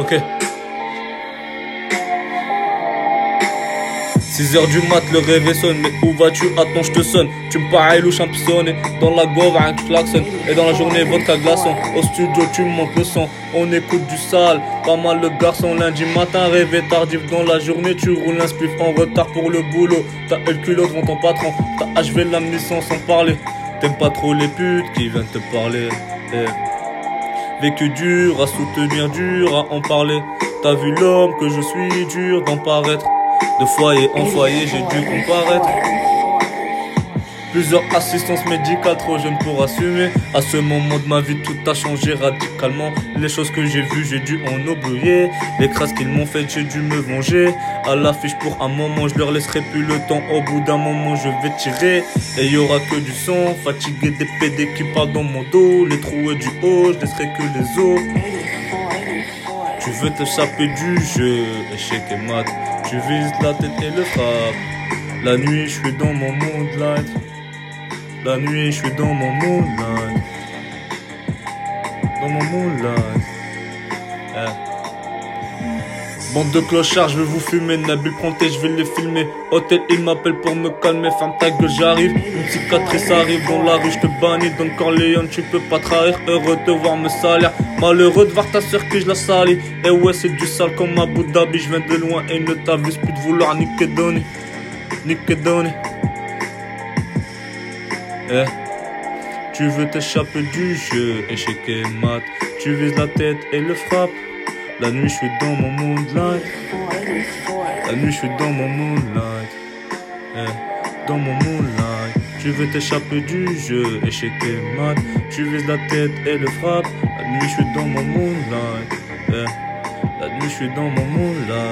Ok. 6 heures du mat, le réveil sonne, mais où vas-tu? Attends, je te sonne. Tu me parais louche championné Dans la gove, un klaxon. Et dans la journée, vodka glaçon. Au studio, tu me montes le son. On écoute du sale, pas mal le garçon. Lundi matin, réveil tardif. Dans la journée, tu roules un spliff en retard pour le boulot. T'as le culot devant ton patron. T'as achevé la mission sans parler. T'aimes pas trop les putes qui viennent te parler. Eh. Vécu dur, à soutenir dur, à en parler. T'as vu l'homme que je suis dur d'en paraître. De foyer en foyer, j'ai dû comparaître. Plusieurs assistances médicales, trop jeune pour assumer. À ce moment de ma vie, tout a changé radicalement. Les choses que j'ai vues, j'ai dû en oublier. Les crasses qu'ils m'ont faites, j'ai dû me venger. À l'affiche pour un moment, je leur laisserai plus le temps. Au bout d'un moment, je vais tirer. Et y aura que du son. Fatigué des PD qui parlent dans mon dos. Les trous et du haut, je laisserai que les os. Tu veux t'échapper du jeu, échec et mat. Tu vises la tête et le frappe. La nuit, je suis dans mon moonlight. La nuit, je suis dans mon moonlight. Dans mon moonlight. Eh. Bande de clochards, je vais vous fumer. Nabil Pronté, je vais les filmer. Hôtel, il m'appelle pour me calmer. Ferme ta gueule, j'arrive. Une cicatrice arrive dans la rue, je te bannis. Don Corleone, tu peux pas trahir. Heureux de voir me salir. Malheureux de voir ta soeur que je la salis. Et ouais, c'est du sale comme Abu Dhabi. Je viens de loin et ne t'avise plus de vouloir niquer donner. Niquer donner. Eh. Tu veux t'échapper du jeu, échec et mat. Tu vises la tête et le frappe. La nuit, je suis dans mon moonlight. La nuit, je suis dans mon moonlight. Eh, dans mon moonlight. Tu veux t'échapper du jeu, échec et mat. Tu vises la tête et le frappe. La nuit, je suis dans mon moonlight. Eh, la nuit, je suis dans mon. Eh.